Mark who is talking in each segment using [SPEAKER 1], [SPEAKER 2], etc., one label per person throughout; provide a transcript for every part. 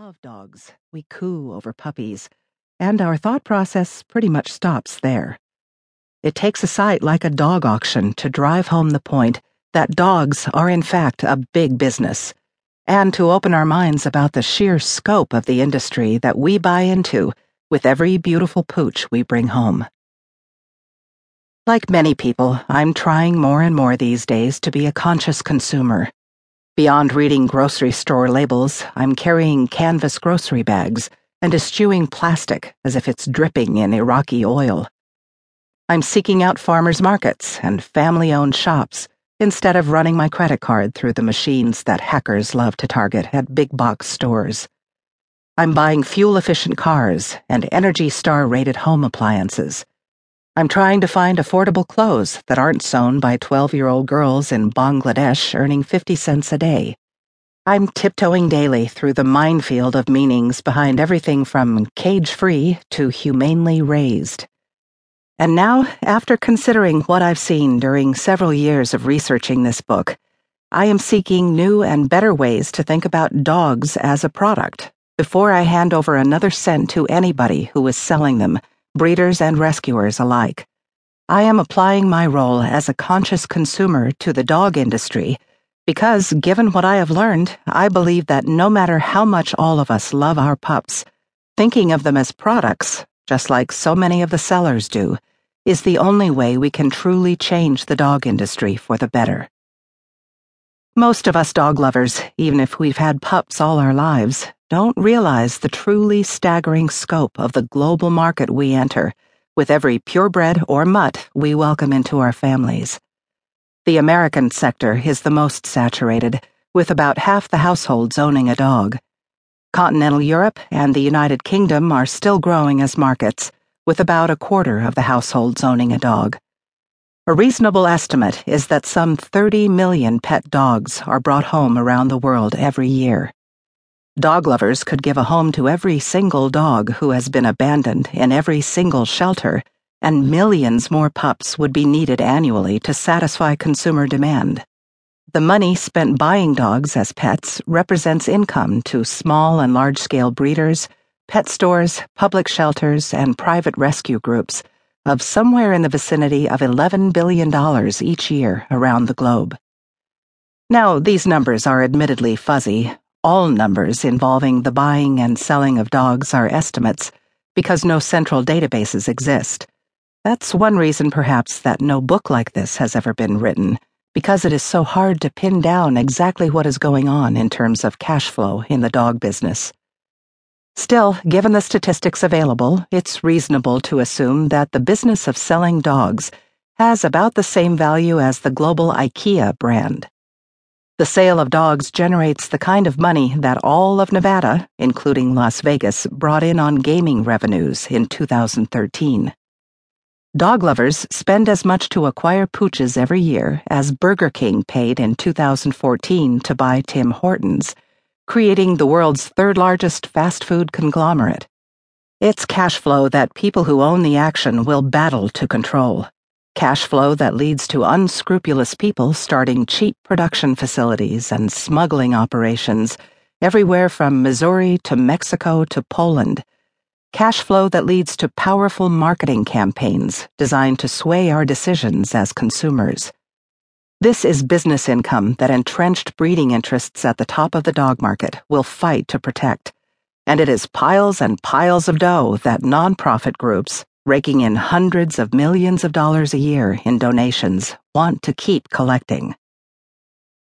[SPEAKER 1] love dogs, we coo over puppies, and our thought process pretty much stops there. It takes a site like a dog auction to drive home the point that dogs are in fact a big business, and to open our minds about the sheer scope of the industry that we buy into with every beautiful pooch we bring home. Like many people, I'm trying more and more these days to be a conscious consumer Beyond reading grocery store labels, I'm carrying canvas grocery bags and eschewing plastic as if it's dripping in Iraqi oil. I'm seeking out farmers markets and family owned shops instead of running my credit card through the machines that hackers love to target at big box stores. I'm buying fuel efficient cars and Energy Star rated home appliances I'm trying to find affordable clothes that aren't sewn by 12 year old girls in Bangladesh earning 50 cents a day. I'm tiptoeing daily through the minefield of meanings behind everything from cage free to humanely raised. And now, after considering what I've seen during several years of researching this book, I am seeking new and better ways to think about dogs as a product before I hand over another cent to anybody who is selling them breeders and rescuers alike. I am applying my role as a conscious consumer to the dog industry because, given what I have learned, I believe that no matter how much all of us love our pups, thinking of them as products, just like so many of the sellers do, is the only way we can truly change the dog industry for the better. Most of us dog lovers, even if we've had pups all our lives, don't realize the truly staggering scope of the global market we enter with every purebred or mutt we welcome into our families. The American sector is the most saturated, with about half the households owning a dog. Continental Europe and the United Kingdom are still growing as markets, with about a quarter of the households owning a dog. A reasonable estimate is that some 30 million pet dogs are brought home around the world every year. Dog lovers could give a home to every single dog who has been abandoned in every single shelter, and millions more pups would be needed annually to satisfy consumer demand. The money spent buying dogs as pets represents income to small and large scale breeders, pet stores, public shelters, and private rescue groups of somewhere in the vicinity of $11 billion each year around the globe. Now, these numbers are admittedly fuzzy, all numbers involving the buying and selling of dogs are estimates because no central databases exist. That's one reason, perhaps, that no book like this has ever been written, because it is so hard to pin down exactly what is going on in terms of cash flow in the dog business. Still, given the statistics available, it's reasonable to assume that the business of selling dogs has about the same value as the global IKEA brand. The sale of dogs generates the kind of money that all of Nevada, including Las Vegas, brought in on gaming revenues in 2013. Dog lovers spend as much to acquire pooches every year as Burger King paid in 2014 to buy Tim Hortons, creating the world's third largest fast food conglomerate. It's cash flow that people who own the action will battle to control cash flow that leads to unscrupulous people starting cheap production facilities and smuggling operations everywhere from Missouri to Mexico to Poland. Cash flow that leads to powerful marketing campaigns designed to sway our decisions as consumers. This is business income that entrenched breeding interests at the top of the dog market will fight to protect. And it is piles and piles of dough that nonprofit groups, raking in hundreds of millions of dollars a year in donations, want to keep collecting.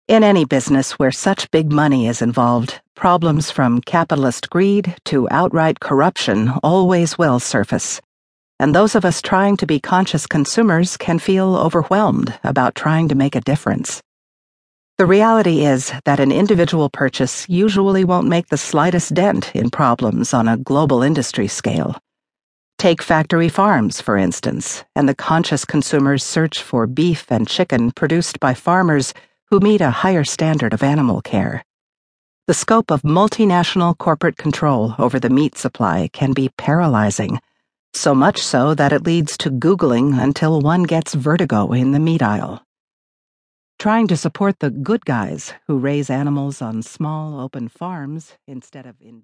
[SPEAKER 1] In any business where such big money is involved, problems from capitalist greed to outright corruption always will surface. And those of us trying to be conscious consumers can feel overwhelmed about trying to make a difference. The reality is that an individual purchase usually won't make the slightest dent in problems on a global industry scale. Take factory farms, for instance, and the conscious consumer's search for beef and chicken produced by farmers who meet a higher standard of animal care. The scope of multinational corporate control over the meat supply can be paralyzing, so much so that it leads to Googling until one gets vertigo in the meat aisle. Trying to support the good guys who raise animals on small open farms instead of in